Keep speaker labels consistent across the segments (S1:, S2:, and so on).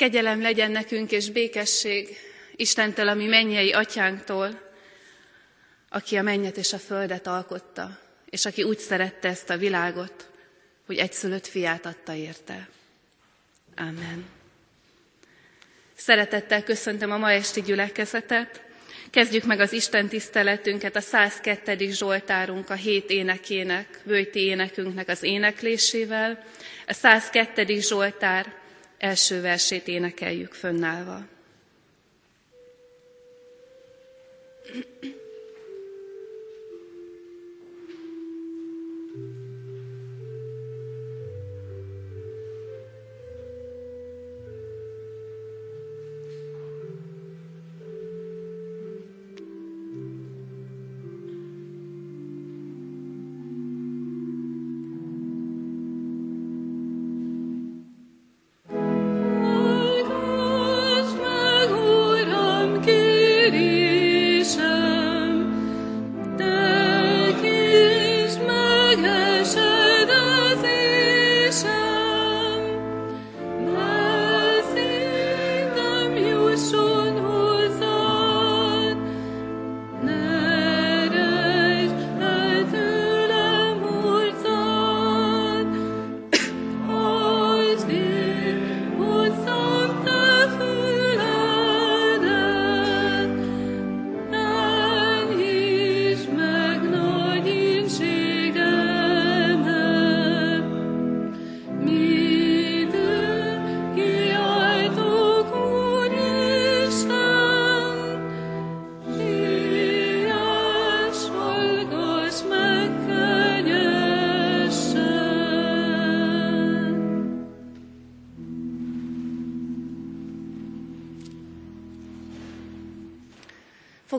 S1: Kegyelem legyen nekünk és békesség Istentől, ami mennyei atyánktól, aki a mennyet és a földet alkotta, és aki úgy szerette ezt a világot, hogy egyszülött fiát adta érte. Amen. Szeretettel köszöntöm a ma esti gyülekezetet. Kezdjük meg az Isten tiszteletünket a 102. Zsoltárunk a hét énekének, vőjti énekünknek az éneklésével. A 102. Zsoltár első versét énekeljük fönnállva.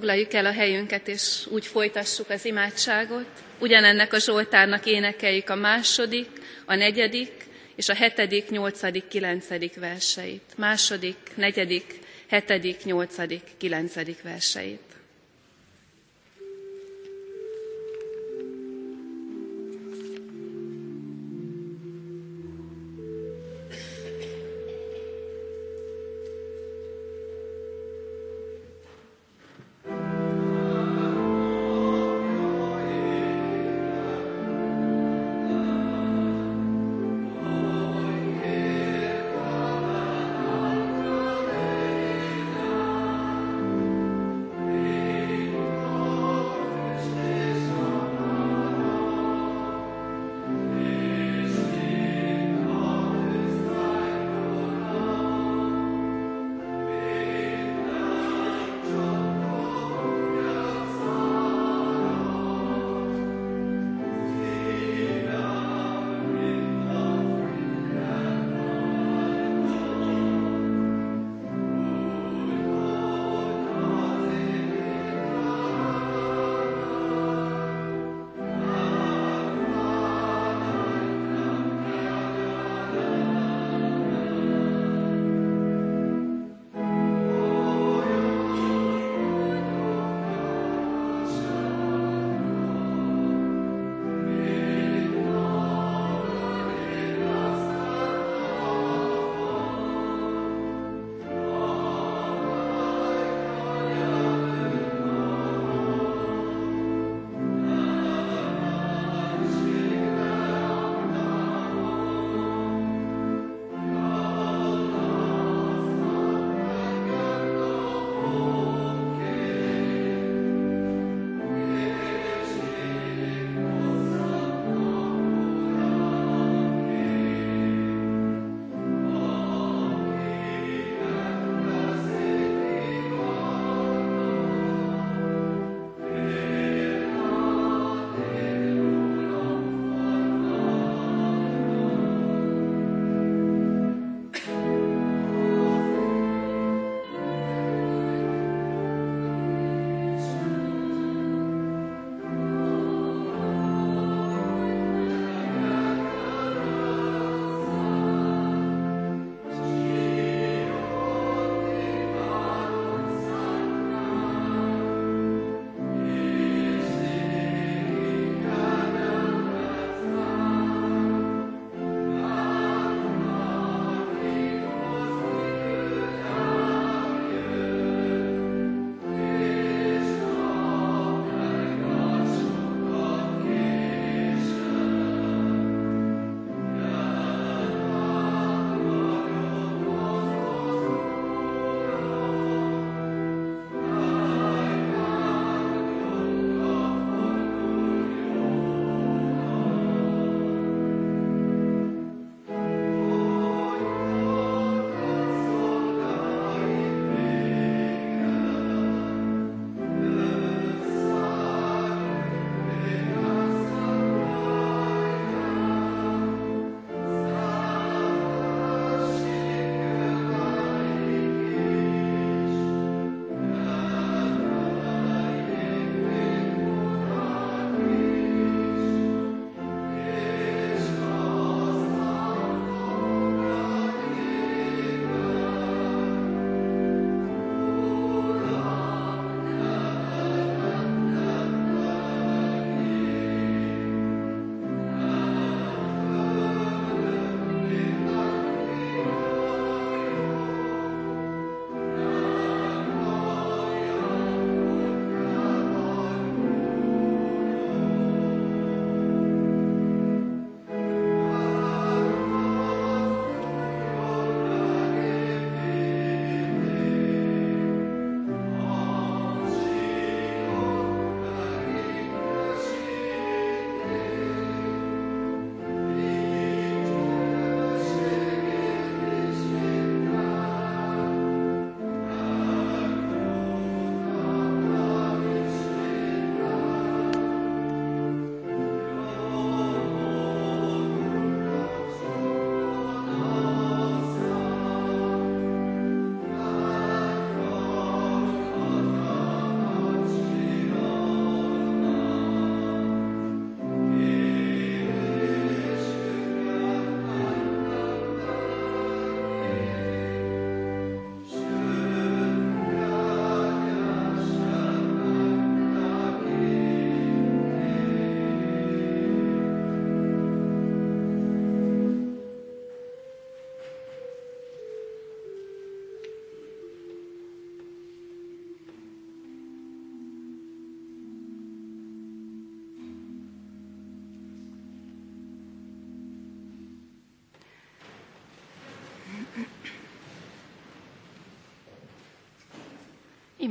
S1: Foglaljuk el a helyünket, és úgy folytassuk az imádságot. Ugyanennek a Zsoltárnak énekeljük a második, a negyedik és a hetedik, nyolcadik, kilencedik verseit. Második, negyedik, hetedik, nyolcadik, kilencedik verseit.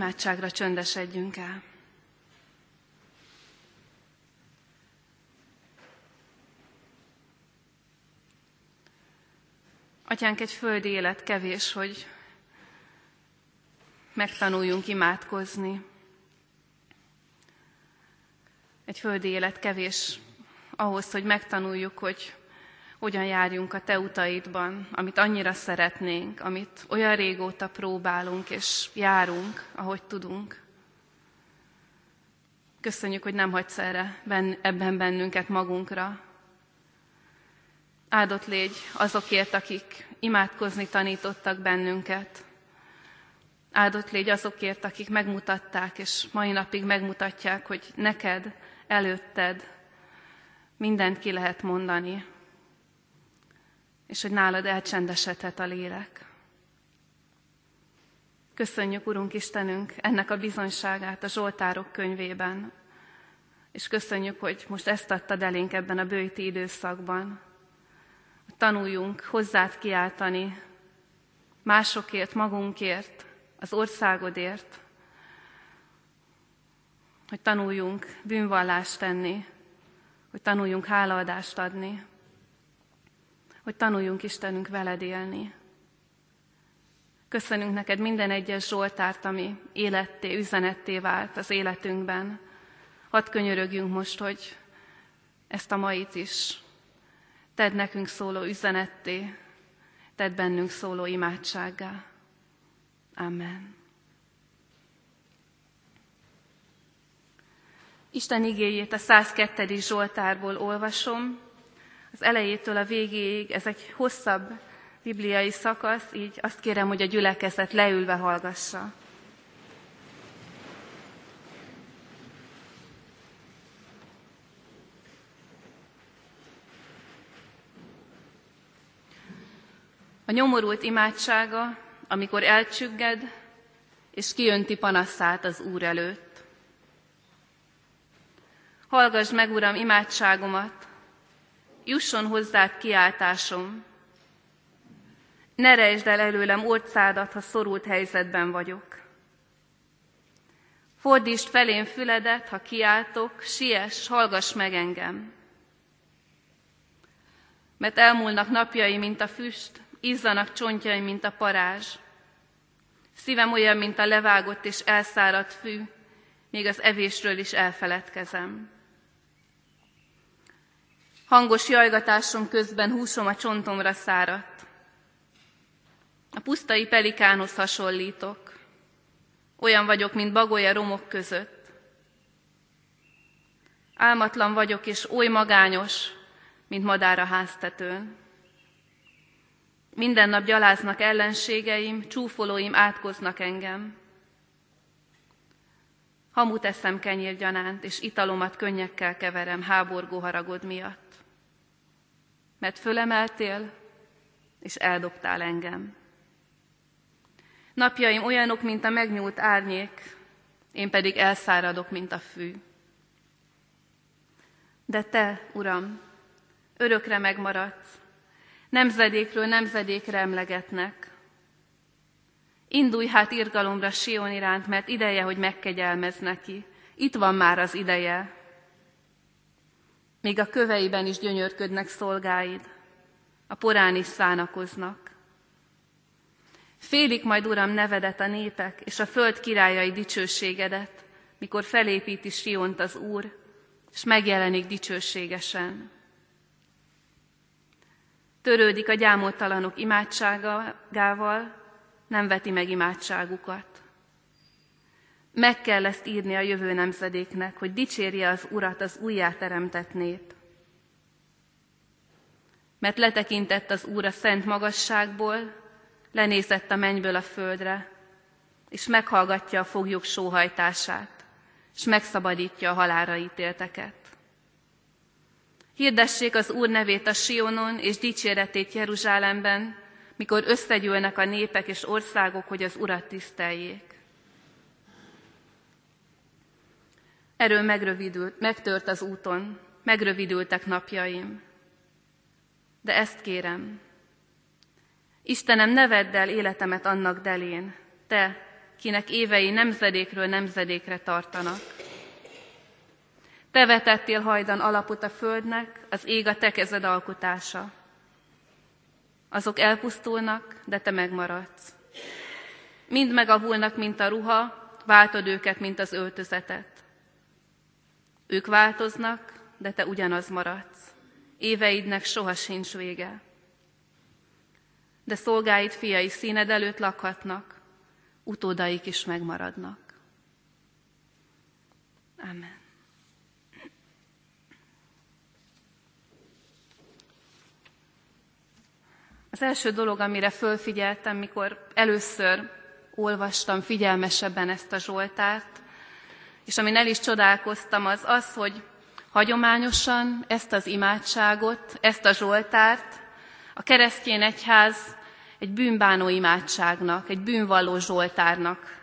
S1: Imádságra csöndesedjünk el. Atyánk, egy földi élet kevés, hogy megtanuljunk imádkozni. Egy földi élet kevés ahhoz, hogy megtanuljuk, hogy hogyan járjunk a Te utaidban, amit annyira szeretnénk, amit olyan régóta próbálunk és járunk, ahogy tudunk. Köszönjük, hogy nem hagysz erre, ebben bennünket magunkra. Áldott légy azokért, akik imádkozni tanítottak bennünket. Áldott légy azokért, akik megmutatták, és mai napig megmutatják, hogy neked, előtted mindent ki lehet mondani, és hogy nálad elcsendesedhet a lélek. Köszönjük, Urunk Istenünk, ennek a bizonyságát a Zsoltárok könyvében, és köszönjük, hogy most ezt adtad elénk ebben a bőti időszakban. Tanuljunk hozzád kiáltani, másokért, magunkért, az országodért, hogy tanuljunk bűnvallást tenni, hogy tanuljunk hálaadást adni, hogy tanuljunk Istenünk veled élni. Köszönünk neked minden egyes Zsoltárt, ami életté, üzenetté vált az életünkben. Hadd könyörögjünk most, hogy ezt a mait is tedd nekünk szóló üzenetté, tedd bennünk szóló imádsággá. Amen. Isten igéjét a 102. Zsoltárból olvasom. Az elejétől a végéig, ez egy hosszabb bibliai szakasz, így azt kérem, hogy a gyülekezet leülve hallgassa. A nyomorult imádsága, amikor elcsügged, és kiönti panaszát az Úr előtt. Hallgass meg, Uram, imádságomat, jusson hozzád kiáltásom. Ne rejtsd el előlem orcádat, ha szorult helyzetben vagyok. Fordítsd felém füledet, ha kiáltok, siess, hallgass meg engem. Mert elmúlnak napjai, mint a füst, izzanak csontjai, mint a parázs. Szívem olyan, mint a levágott és elszáradt fű, még az evésről is elfeledkezem. Hangos jajgatásom közben húsom a csontomra száradt. A pusztai pelikánhoz hasonlítok. Olyan vagyok, mint bagolya romok között. Álmatlan vagyok, és oly magányos, mint madár a háztetőn. Minden nap gyaláznak ellenségeim, csúfolóim átkoznak engem. Hamut eszem kenyérgyanánt, és italomat könnyekkel keverem háborgó haragod miatt mert fölemeltél, és eldobtál engem. Napjaim olyanok, mint a megnyúlt árnyék, én pedig elszáradok, mint a fű. De te, Uram, örökre megmaradsz, nemzedékről nemzedékre emlegetnek. Indulj hát irgalomra Sion iránt, mert ideje, hogy megkegyelmez neki. Itt van már az ideje, még a köveiben is gyönyörködnek szolgáid, a porán is szánakoznak. Félik majd, Uram, nevedet a népek, és a föld királyai dicsőségedet, mikor felépíti Siont az Úr, és megjelenik dicsőségesen. Törődik a gyámoltalanok imádságával, nem veti meg imádságukat. Meg kell ezt írni a jövő nemzedéknek, hogy dicsérje az Urat az újjáteremtett nép. Mert letekintett az Úr a szent magasságból, lenézett a mennyből a földre, és meghallgatja a foglyok sóhajtását, és megszabadítja a halára ítélteket. Hirdessék az Úr nevét a Sionon, és dicséretét Jeruzsálemben, mikor összegyűlnek a népek és országok, hogy az Urat tiszteljék. Erről megrövidült, megtört az úton, megrövidültek napjaim. De ezt kérem, Istenem, ne vedd el életemet annak delén, Te, kinek évei nemzedékről nemzedékre tartanak. Te vetettél hajdan alapot a földnek, az ég a te kezed alkotása. Azok elpusztulnak, de te megmaradsz. Mind megavulnak, mint a ruha, váltod őket, mint az öltözetet. Ők változnak, de te ugyanaz maradsz. Éveidnek soha sincs vége. De szolgáid fiai színed előtt lakhatnak, utódaik is megmaradnak. Amen. Az első dolog, amire fölfigyeltem, mikor először olvastam figyelmesebben ezt a Zsoltárt, és amin el is csodálkoztam, az az, hogy hagyományosan ezt az imádságot, ezt a Zsoltárt a keresztény egyház egy bűnbánó imádságnak, egy bűnvalló Zsoltárnak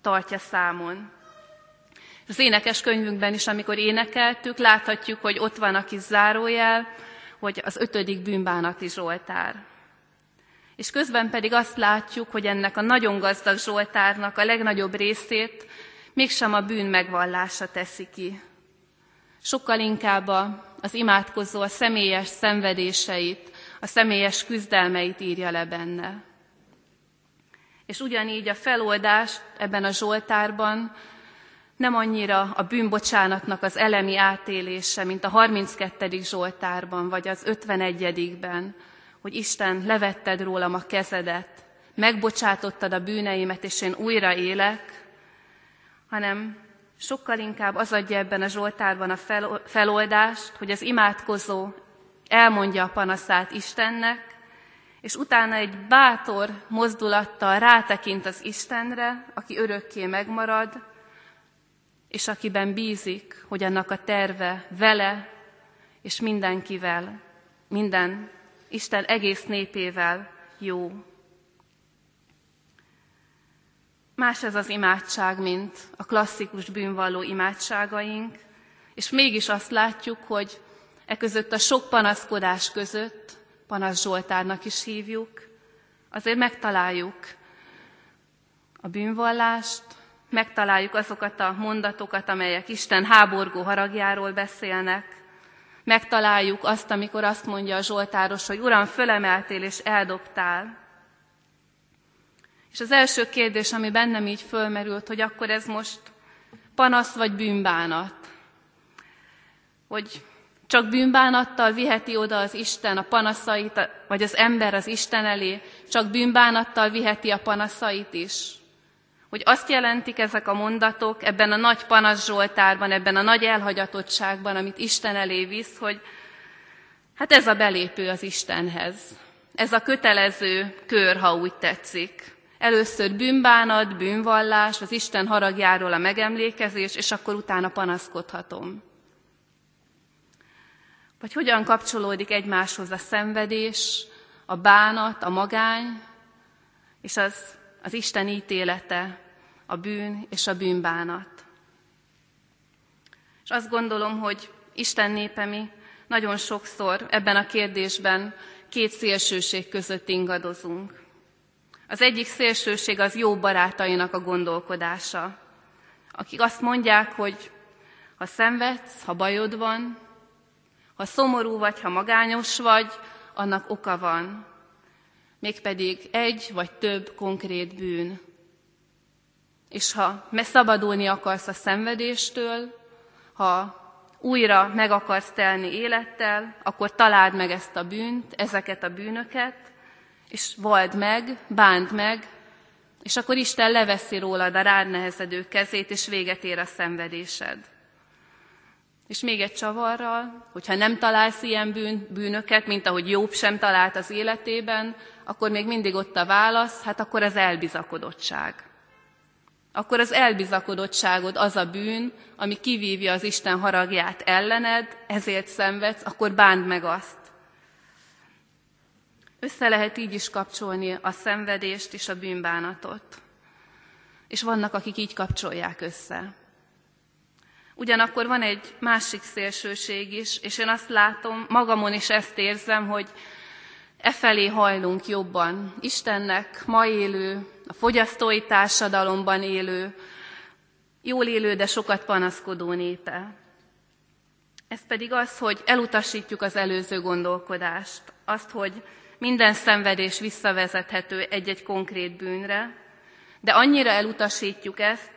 S1: tartja számon. Az énekes könyvünkben is, amikor énekeltük, láthatjuk, hogy ott van a kis zárójel, hogy az ötödik bűnbánati Zsoltár. És közben pedig azt látjuk, hogy ennek a nagyon gazdag Zsoltárnak a legnagyobb részét mégsem a bűn megvallása teszi ki. Sokkal inkább az imádkozó a személyes szenvedéseit, a személyes küzdelmeit írja le benne. És ugyanígy a feloldást ebben a Zsoltárban nem annyira a bűnbocsánatnak az elemi átélése, mint a 32. Zsoltárban, vagy az 51-ben, hogy Isten levetted rólam a kezedet, megbocsátottad a bűneimet, és én újra élek, hanem sokkal inkább az adja ebben a Zsoltárban a feloldást, hogy az imádkozó elmondja a panaszát Istennek, és utána egy bátor mozdulattal rátekint az Istenre, aki örökké megmarad, és akiben bízik, hogy annak a terve vele és mindenkivel, minden Isten egész népével jó. Más ez az imádság, mint a klasszikus bűnvalló imádságaink, és mégis azt látjuk, hogy e között a sok panaszkodás között, panasz Zsoltárnak is hívjuk, azért megtaláljuk a bűnvallást, megtaláljuk azokat a mondatokat, amelyek Isten háborgó haragjáról beszélnek, megtaláljuk azt, amikor azt mondja a Zsoltáros, hogy Uram, fölemeltél és eldobtál. És az első kérdés, ami bennem így fölmerült, hogy akkor ez most panasz vagy bűnbánat. Hogy csak bűnbánattal viheti oda az Isten a panaszait, vagy az ember az Isten elé, csak bűnbánattal viheti a panaszait is hogy azt jelentik ezek a mondatok ebben a nagy panasz Zsoltárban, ebben a nagy elhagyatottságban, amit Isten elé visz, hogy hát ez a belépő az Istenhez. Ez a kötelező kör, ha úgy tetszik. Először bűnbánat, bűnvallás, az Isten haragjáról a megemlékezés, és akkor utána panaszkodhatom. Vagy hogyan kapcsolódik egymáshoz a szenvedés, a bánat, a magány, és az, az Isten ítélete, a bűn és a bűnbánat. És azt gondolom, hogy Isten népe mi nagyon sokszor ebben a kérdésben két szélsőség között ingadozunk. Az egyik szélsőség az jó barátainak a gondolkodása, akik azt mondják, hogy ha szenvedsz, ha bajod van, ha szomorú vagy, ha magányos vagy, annak oka van. Mégpedig egy vagy több konkrét bűn. És ha szabadulni akarsz a szenvedéstől, ha újra meg akarsz telni élettel, akkor találd meg ezt a bűnt, ezeket a bűnöket, és vald meg, bánt meg, és akkor Isten leveszi rólad a rád nehezedő kezét, és véget ér a szenvedésed. És még egy csavarral, hogyha nem találsz ilyen bűn, bűnöket, mint ahogy Jobb sem talált az életében, akkor még mindig ott a válasz, hát akkor az elbizakodottság akkor az elbizakodottságod az a bűn, ami kivívja az Isten haragját ellened, ezért szenvedsz, akkor bánd meg azt. Össze lehet így is kapcsolni a szenvedést és a bűnbánatot. És vannak, akik így kapcsolják össze. Ugyanakkor van egy másik szélsőség is, és én azt látom, magamon is ezt érzem, hogy e felé hajlunk jobban. Istennek ma élő, a fogyasztói társadalomban élő, jól élő, de sokat panaszkodó népe. Ez pedig az, hogy elutasítjuk az előző gondolkodást, azt, hogy minden szenvedés visszavezethető egy-egy konkrét bűnre, de annyira elutasítjuk ezt,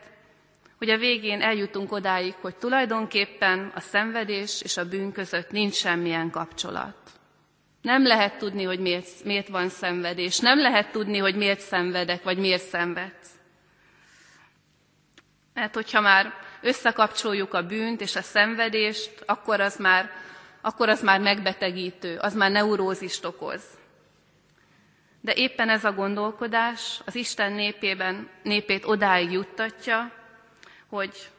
S1: hogy a végén eljutunk odáig, hogy tulajdonképpen a szenvedés és a bűn között nincs semmilyen kapcsolat. Nem lehet tudni, hogy miért, miért van szenvedés. Nem lehet tudni, hogy miért szenvedek, vagy miért szenvedsz. Mert hogyha már összekapcsoljuk a bűnt és a szenvedést, akkor az már, akkor az már megbetegítő, az már neurózist okoz. De éppen ez a gondolkodás az Isten népében, népét odáig juttatja, hogy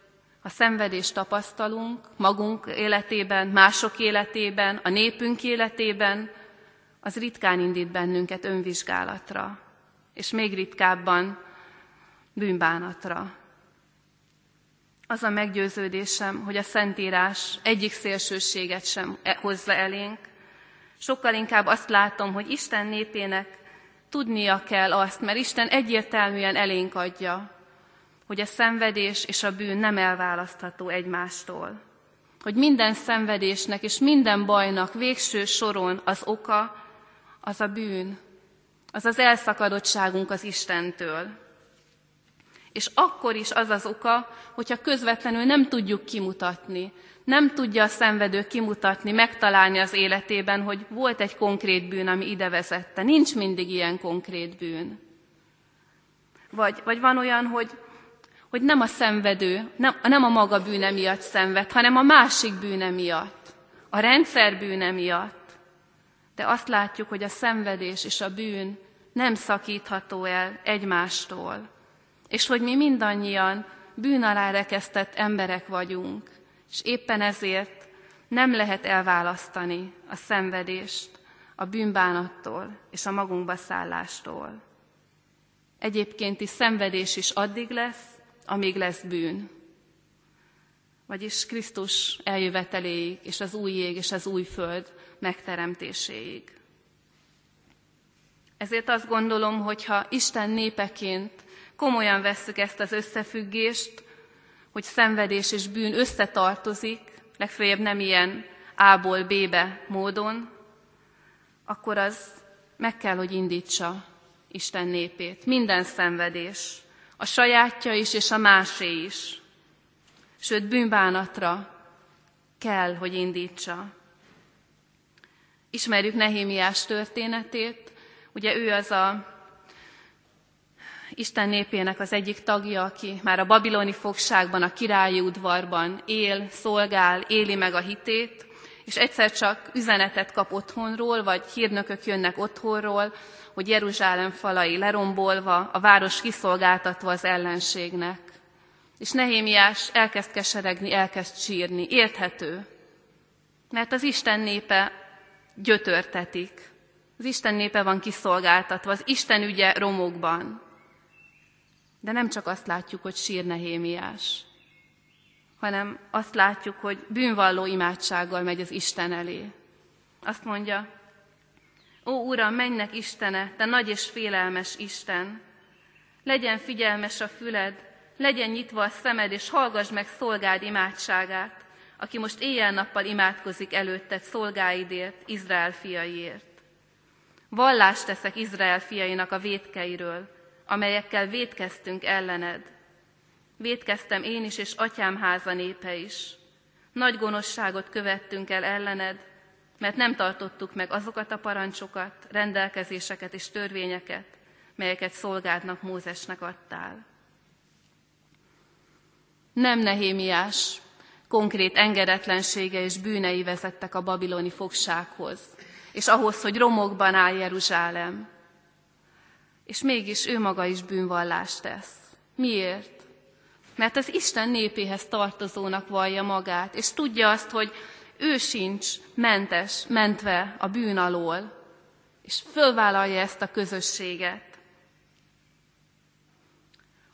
S1: a szenvedést tapasztalunk magunk életében, mások életében, a népünk életében, az ritkán indít bennünket önvizsgálatra, és még ritkábban bűnbánatra. Az a meggyőződésem, hogy a Szentírás egyik szélsőséget sem hozza elénk, sokkal inkább azt látom, hogy Isten népének tudnia kell azt, mert Isten egyértelműen elénk adja, hogy a szenvedés és a bűn nem elválasztható egymástól. Hogy minden szenvedésnek és minden bajnak végső soron az oka az a bűn, az az elszakadottságunk az Istentől. És akkor is az az oka, hogyha közvetlenül nem tudjuk kimutatni, nem tudja a szenvedő kimutatni, megtalálni az életében, hogy volt egy konkrét bűn, ami ide vezette. Nincs mindig ilyen konkrét bűn. Vagy, vagy van olyan, hogy, hogy nem a szenvedő, nem, nem a maga bűne miatt szenved, hanem a másik bűne miatt, a rendszer bűne miatt. De azt látjuk, hogy a szenvedés és a bűn nem szakítható el egymástól, és hogy mi mindannyian bűn alá rekesztett emberek vagyunk, és éppen ezért nem lehet elválasztani a szenvedést a bűnbánattól és a magunkba szállástól. Egyébkénti szenvedés is addig lesz, amíg lesz bűn. Vagyis Krisztus eljöveteléig, és az új ég, és az új föld megteremtéséig. Ezért azt gondolom, hogy ha Isten népeként komolyan vesszük ezt az összefüggést, hogy szenvedés és bűn összetartozik, legfeljebb nem ilyen A-ból B-be módon, akkor az meg kell, hogy indítsa Isten népét. Minden szenvedés, a sajátja is és a másé is. Sőt, bűnbánatra kell, hogy indítsa. Ismerjük Nehémiás történetét, ugye ő az a Isten népének az egyik tagja, aki már a babiloni fogságban, a királyi udvarban él, szolgál, éli meg a hitét, és egyszer csak üzenetet kap otthonról, vagy hírnökök jönnek otthonról, hogy Jeruzsálem falai lerombolva, a város kiszolgáltatva az ellenségnek. És Nehémiás elkezd keseregni, elkezd sírni. Érthető. Mert az Isten népe gyötörtetik. Az Isten népe van kiszolgáltatva, az Isten ügye romokban. De nem csak azt látjuk, hogy sír Nehémiás, hanem azt látjuk, hogy bűnvalló imádsággal megy az Isten elé. Azt mondja, Ó Uram, mennek Istene, te nagy és félelmes Isten! Legyen figyelmes a füled, legyen nyitva a szemed, és hallgass meg szolgád imádságát, aki most éjjel-nappal imádkozik előtted szolgáidért, Izrael fiaiért. Vallást teszek Izrael fiainak a vétkeiről, amelyekkel védkeztünk ellened. Védkeztem én is, és atyám háza népe is. Nagy gonoszságot követtünk el ellened, mert nem tartottuk meg azokat a parancsokat, rendelkezéseket és törvényeket, melyeket szolgádnak Mózesnek adtál. Nem Nehémiás konkrét engedetlensége és bűnei vezettek a babiloni fogsághoz, és ahhoz, hogy romokban áll Jeruzsálem. És mégis ő maga is bűnvallást tesz. Miért? Mert az Isten népéhez tartozónak vallja magát, és tudja azt, hogy ő sincs mentes, mentve a bűn alól, és fölvállalja ezt a közösséget.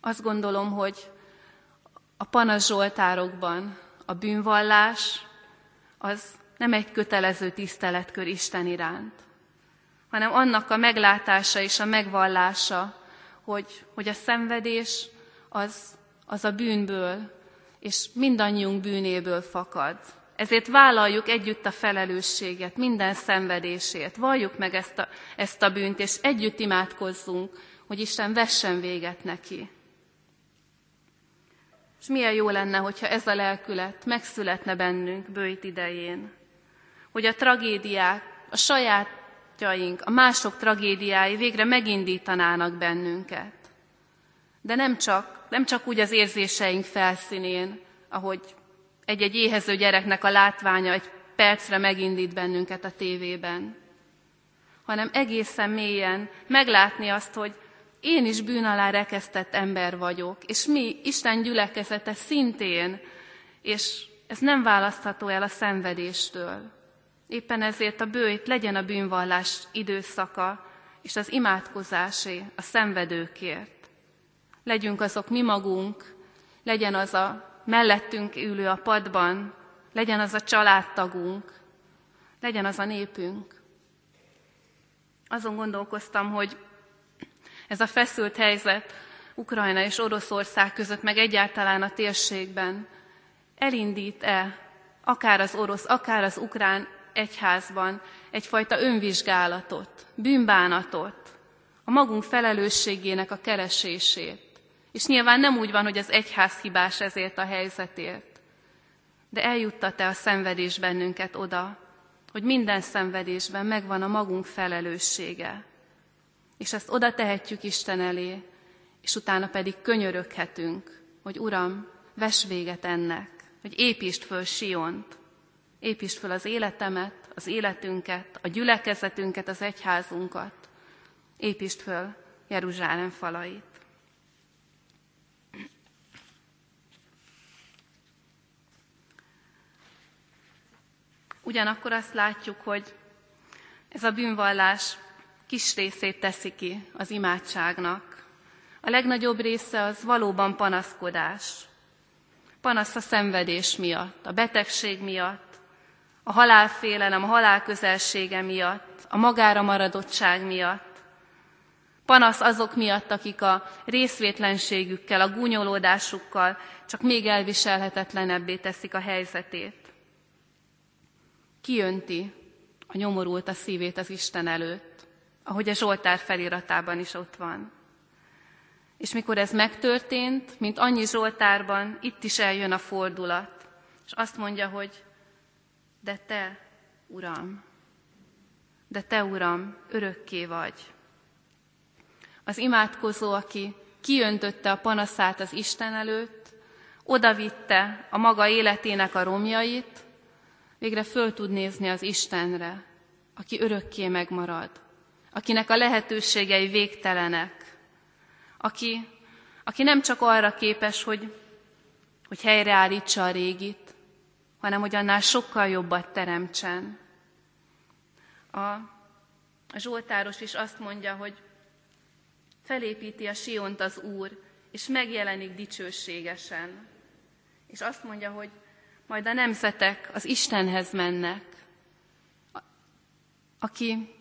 S1: Azt gondolom, hogy a Panas Zsoltárokban a bűnvallás az nem egy kötelező tiszteletkör Isten iránt, hanem annak a meglátása és a megvallása, hogy, hogy a szenvedés az, az a bűnből, és mindannyiunk bűnéből fakad. Ezért vállaljuk együtt a felelősséget minden szenvedésért. Valljuk meg ezt a, ezt a bűnt, és együtt imádkozzunk, hogy Isten vessen véget neki. És milyen jó lenne, hogyha ez a lelkület megszületne bennünk bőjt idején. Hogy a tragédiák, a sajátjaink, a mások tragédiái végre megindítanának bennünket. De nem csak, nem csak úgy az érzéseink felszínén, ahogy egy-egy éhező gyereknek a látványa egy percre megindít bennünket a tévében, hanem egészen mélyen meglátni azt, hogy én is bűn alá rekesztett ember vagyok, és mi, Isten gyülekezete szintén, és ez nem választható el a szenvedéstől. Éppen ezért a bőjt legyen a bűnvallás időszaka, és az imádkozásé a szenvedőkért. Legyünk azok mi magunk, legyen az a mellettünk ülő a padban, legyen az a családtagunk, legyen az a népünk. Azon gondolkoztam, hogy ez a feszült helyzet Ukrajna és Oroszország között, meg egyáltalán a térségben elindít-e akár az orosz, akár az ukrán egyházban egyfajta önvizsgálatot, bűnbánatot, a magunk felelősségének a keresését. És nyilván nem úgy van, hogy az egyház hibás ezért a helyzetért, de eljuttat-e a szenvedés bennünket oda, hogy minden szenvedésben megvan a magunk felelőssége. És ezt oda tehetjük Isten elé, és utána pedig könyöröghetünk, hogy Uram, ves véget ennek, hogy építsd föl Siont, építsd föl az életemet, az életünket, a gyülekezetünket, az egyházunkat, építsd föl Jeruzsálem falait. Ugyanakkor azt látjuk, hogy ez a bűnvallás kis részét teszi ki az imádságnak. A legnagyobb része az valóban panaszkodás. Panasz a szenvedés miatt, a betegség miatt, a halálfélelem, a halál közelsége miatt, a magára maradottság miatt. Panasz azok miatt, akik a részvétlenségükkel, a gúnyolódásukkal csak még elviselhetetlenebbé teszik a helyzetét kiönti a nyomorult a szívét az Isten előtt, ahogy a Zsoltár feliratában is ott van. És mikor ez megtörtént, mint annyi Zsoltárban, itt is eljön a fordulat, és azt mondja, hogy de te, Uram, de te, Uram, örökké vagy. Az imádkozó, aki kiöntötte a panaszát az Isten előtt, odavitte a maga életének a romjait, végre föl tud nézni az Istenre, aki örökké megmarad, akinek a lehetőségei végtelenek, aki, aki nem csak arra képes, hogy, hogy helyreállítsa a régit, hanem hogy annál sokkal jobbat teremtsen. A, a Zsoltáros is azt mondja, hogy felépíti a Siont az Úr, és megjelenik dicsőségesen. És azt mondja, hogy majd a nemzetek az Istenhez mennek, aki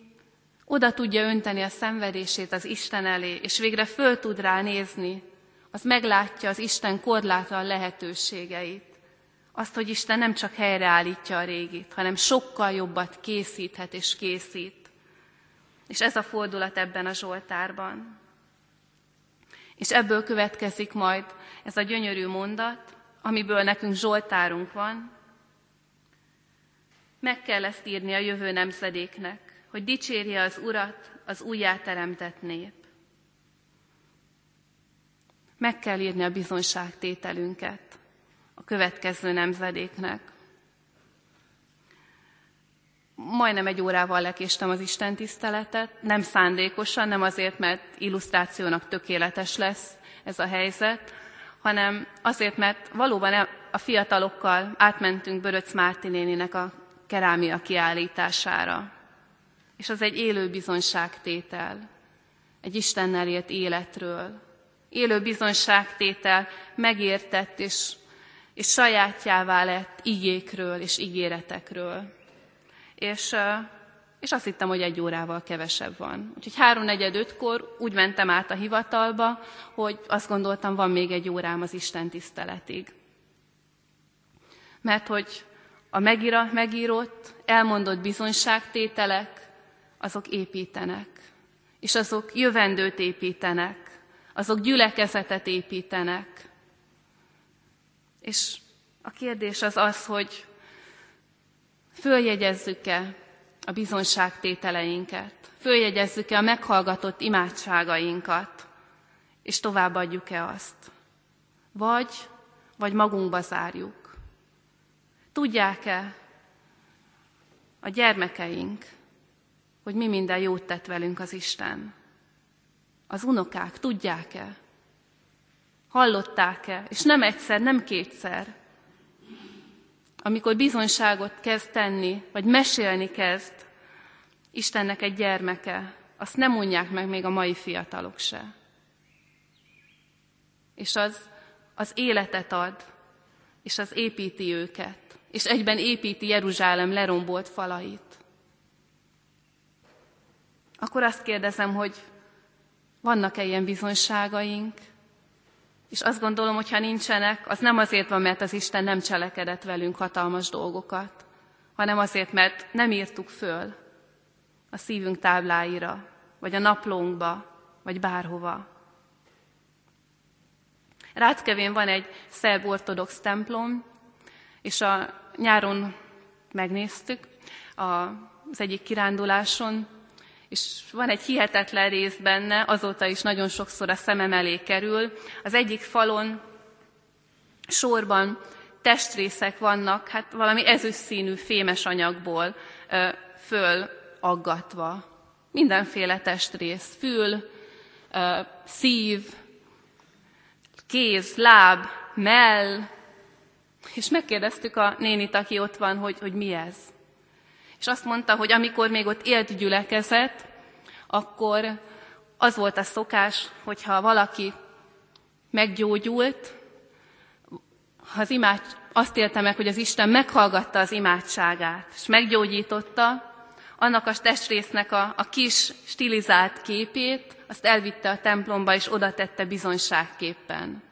S1: oda tudja önteni a szenvedését az Isten elé, és végre föl tud rá nézni, az meglátja az Isten korlátlan lehetőségeit. Azt, hogy Isten nem csak helyreállítja a régit, hanem sokkal jobbat készíthet és készít. És ez a fordulat ebben a Zsoltárban. És ebből következik majd ez a gyönyörű mondat, amiből nekünk Zsoltárunk van, meg kell ezt írni a jövő nemzedéknek, hogy dicsérje az Urat az újjáteremtett nép. Meg kell írni a bizonyságtételünket a következő nemzedéknek. Majdnem egy órával lekéstem az Isten tiszteletet, nem szándékosan, nem azért, mert illusztrációnak tökéletes lesz ez a helyzet, hanem azért, mert valóban a fiatalokkal átmentünk Böröc Márti néninek a kerámia kiállítására. És az egy élő bizonyságtétel, egy Istennel élt életről. Élő bizonyságtétel megértett és, és sajátjává lett igékről és ígéretekről. És és azt hittem, hogy egy órával kevesebb van. Úgyhogy háromnegyed ötkor úgy mentem át a hivatalba, hogy azt gondoltam, van még egy órám az Isten tiszteletig. Mert hogy a megíra, megírott, elmondott bizonyságtételek, azok építenek, és azok jövendőt építenek, azok gyülekezetet építenek. És a kérdés az az, hogy följegyezzük-e a bizonságtételeinket, följegyezzük-e a meghallgatott imádságainkat, és továbbadjuk-e azt. Vagy, vagy magunkba zárjuk. Tudják-e a gyermekeink, hogy mi minden jót tett velünk az Isten? Az unokák tudják-e? Hallották-e? És nem egyszer, nem kétszer, amikor bizonyságot kezd tenni, vagy mesélni kezd Istennek egy gyermeke, azt nem mondják meg még a mai fiatalok se. És az, az életet ad, és az építi őket, és egyben építi Jeruzsálem lerombolt falait. Akkor azt kérdezem, hogy vannak-e ilyen bizonyságaink, és azt gondolom, hogy ha nincsenek, az nem azért van, mert az Isten nem cselekedett velünk hatalmas dolgokat, hanem azért, mert nem írtuk föl a szívünk tábláira, vagy a naplónkba, vagy bárhova. Ráckevén van egy szerb ortodox templom, és a nyáron megnéztük az egyik kiránduláson, és van egy hihetetlen rész benne, azóta is nagyon sokszor a szemem elé kerül. Az egyik falon sorban testrészek vannak, hát valami ezüstszínű fémes anyagból fölaggatva. Mindenféle testrész, fül, szív, kéz, láb, mell, és megkérdeztük a nénit, aki ott van, hogy, hogy mi ez. És azt mondta, hogy amikor még ott élt gyülekezet, akkor az volt a szokás, hogyha valaki meggyógyult, az imád, azt élte meg, hogy az Isten meghallgatta az imádságát, és meggyógyította, annak a testrésznek a, a kis stilizált képét, azt elvitte a templomba, és oda tette bizonyságképpen.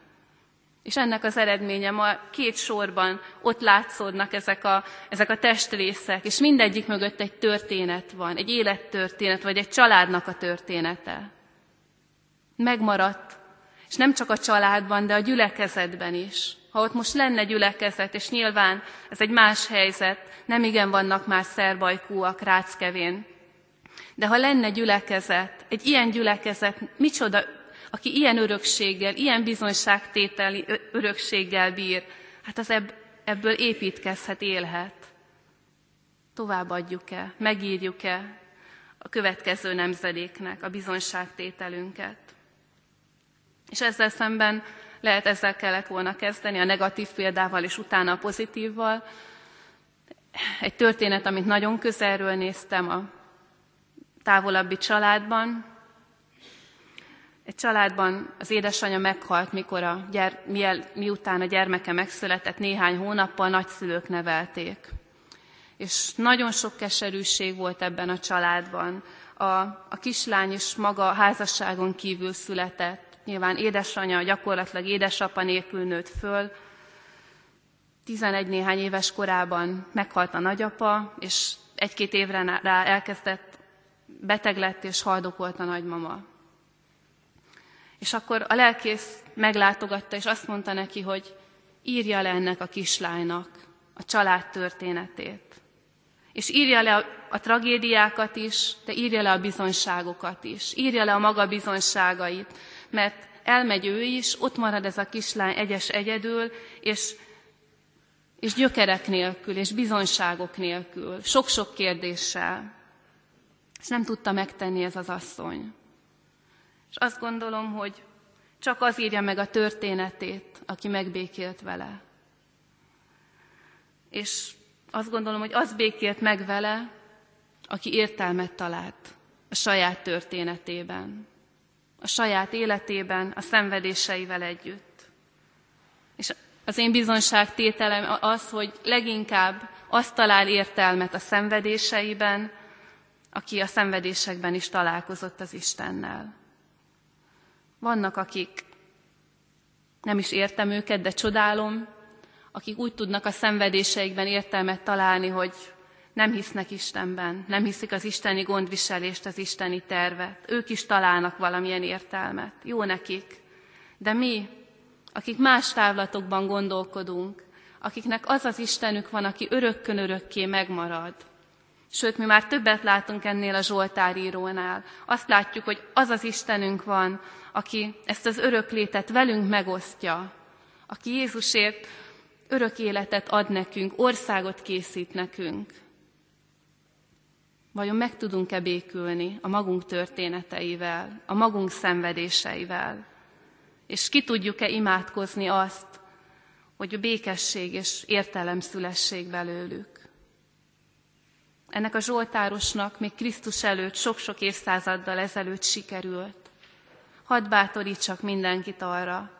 S1: És ennek az eredménye ma két sorban ott látszódnak ezek a, ezek a testrészek, és mindegyik mögött egy történet van, egy élettörténet, vagy egy családnak a története. Megmaradt, és nem csak a családban, de a gyülekezetben is. Ha ott most lenne gyülekezet, és nyilván ez egy más helyzet, nem igen vannak már szerbajkúak Ráckevén, de ha lenne gyülekezet, egy ilyen gyülekezet, micsoda aki ilyen örökséggel, ilyen bizonyságtételi örökséggel bír, hát az ebb, ebből építkezhet, élhet. Továbbadjuk-e, megírjuk-e a következő nemzedéknek a bizonyságtételünket. És ezzel szemben lehet ezzel kellett volna kezdeni, a negatív példával és utána a pozitívval. Egy történet, amit nagyon közelről néztem a távolabbi családban, egy családban az édesanyja meghalt, mikor a gyere, miután a gyermeke megszületett, néhány hónappal nagyszülők nevelték. És nagyon sok keserűség volt ebben a családban. A, a kislány is maga házasságon kívül született. Nyilván édesanyja gyakorlatilag édesapa nélkül nőtt föl. 11 néhány éves korában meghalt a nagyapa, és egy-két évre rá elkezdett beteg lett és haldokolt a nagymama. És akkor a lelkész meglátogatta, és azt mondta neki, hogy írja le ennek a kislánynak a család történetét. És írja le a, tragédiákat is, de írja le a bizonyságokat is. Írja le a maga bizonyságait, mert elmegy ő is, ott marad ez a kislány egyes egyedül, és, és gyökerek nélkül, és bizonyságok nélkül, sok-sok kérdéssel. És nem tudta megtenni ez az asszony. És azt gondolom, hogy csak az írja meg a történetét, aki megbékélt vele. És azt gondolom, hogy az békélt meg vele, aki értelmet talált a saját történetében, a saját életében, a szenvedéseivel együtt. És az én bizonságtételem az, hogy leginkább azt talál értelmet a szenvedéseiben, aki a szenvedésekben is találkozott az Istennel. Vannak, akik nem is értem őket, de csodálom, akik úgy tudnak a szenvedéseikben értelmet találni, hogy nem hisznek Istenben, nem hiszik az isteni gondviselést, az isteni tervet. Ők is találnak valamilyen értelmet. Jó nekik. De mi, akik más távlatokban gondolkodunk, akiknek az az Istenük van, aki örökkön örökké megmarad. Sőt, mi már többet látunk ennél a Zsoltárírónál. Azt látjuk, hogy az az Istenünk van, aki ezt az örök létet velünk megosztja, aki Jézusért örök életet ad nekünk, országot készít nekünk. Vajon meg tudunk-e békülni a magunk történeteivel, a magunk szenvedéseivel? És ki tudjuk-e imádkozni azt, hogy a békesség és értelem szülessék belőlük? Ennek a Zsoltárosnak még Krisztus előtt sok-sok évszázaddal ezelőtt sikerült. Hadd bátorítsak mindenkit arra,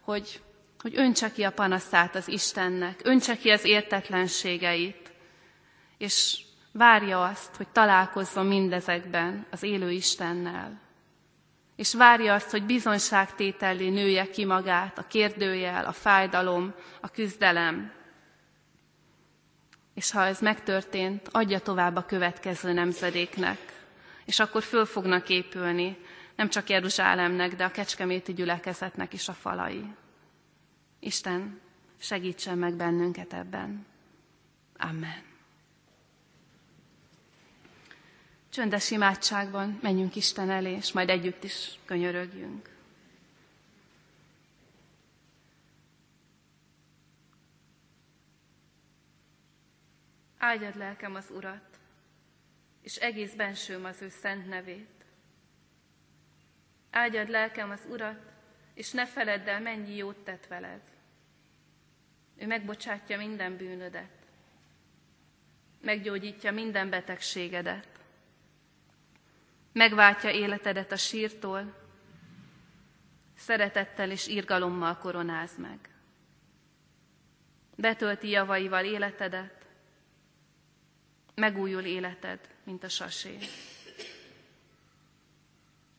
S1: hogy, hogy öntse ki a panaszát az Istennek, öntse ki az értetlenségeit, és Várja azt, hogy találkozzon mindezekben az élő Istennel. És várja azt, hogy bizonyságtétellé nője ki magát a kérdőjel, a fájdalom, a küzdelem. És ha ez megtörtént, adja tovább a következő nemzedéknek. És akkor föl fognak épülni nem csak Jeruzsálemnek, de a kecskeméti gyülekezetnek is a falai. Isten, segítsen meg bennünket ebben. Amen. Csöndes imádságban menjünk Isten elé, és majd együtt is könyörögjünk. Áldjad lelkem az Urat, és egész bensőm az ő szent nevét. Áldjad lelkem az Urat, és ne feledd el, mennyi jót tett veled. Ő megbocsátja minden bűnödet, meggyógyítja minden betegségedet, megváltja életedet a sírtól, szeretettel és irgalommal koronáz meg. Betölti javaival életedet, megújul életed, mint a sasé.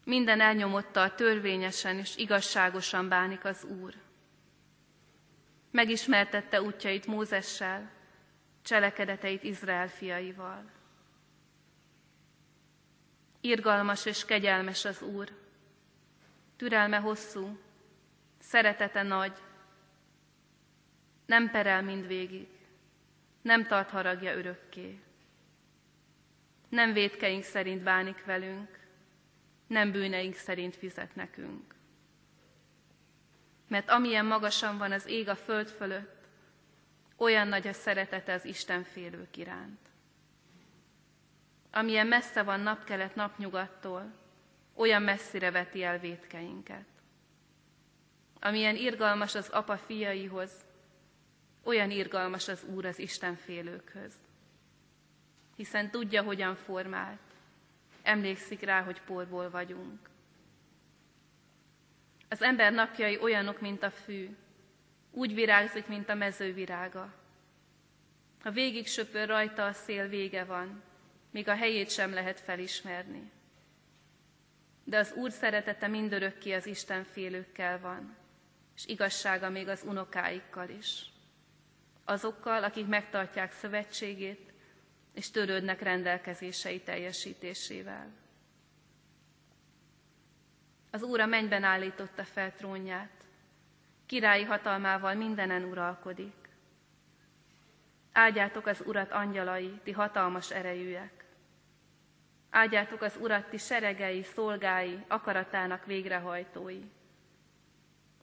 S1: Minden elnyomottal törvényesen és igazságosan bánik az Úr. Megismertette útjait Mózessel, cselekedeteit Izrael fiaival. Irgalmas és kegyelmes az Úr, türelme hosszú, szeretete nagy, nem perel mindvégig, nem tart haragja örökké. Nem védkeink szerint bánik velünk, nem bűneink szerint fizet nekünk. Mert amilyen magasan van az ég a föld fölött, olyan nagy a szeretete az Isten félők iránt amilyen messze van napkelet napnyugattól, olyan messzire veti el vétkeinket. Amilyen irgalmas az apa fiaihoz, olyan irgalmas az Úr az Isten félőkhöz. Hiszen tudja, hogyan formált, emlékszik rá, hogy porból vagyunk. Az ember napjai olyanok, mint a fű, úgy virágzik, mint a mező virága. Ha végig söpör rajta a szél, vége van, még a helyét sem lehet felismerni. De az Úr szeretete mindörökké az Isten félőkkel van, és igazsága még az unokáikkal is. Azokkal, akik megtartják szövetségét, és törődnek rendelkezései teljesítésével. Az Úr a mennyben állította fel trónját, királyi hatalmával mindenen uralkodik. Áldjátok az Urat angyalai, ti hatalmas erejűek. Áldjátok az Urat ti seregei, szolgái, akaratának végrehajtói.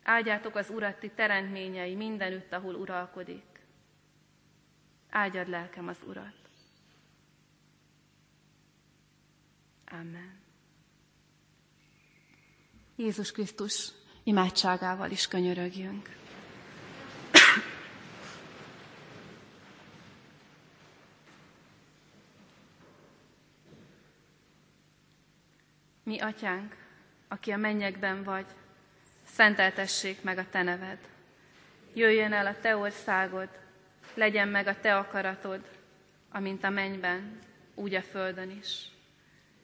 S1: Áldjátok az Urat ti teremtményei mindenütt, ahol uralkodik. Áldjad lelkem az Urat. Amen. Jézus Krisztus imádságával is könyörögjünk. Mi, atyánk, aki a mennyekben vagy, szenteltessék meg a te neved. Jöjjön el a te országod, legyen meg a te akaratod, amint a mennyben, úgy a földön is.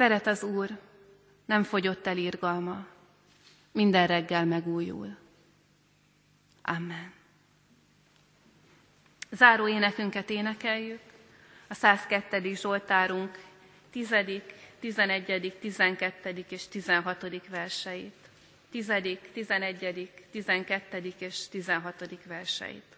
S1: Szeret az Úr, nem fogyott el irgalma, minden reggel megújul. Amen. Záró énekünket énekeljük, a 102. Zsoltárunk 10., 11., 12. és 16. verseit. 10., 11., 12. és 16. verseit.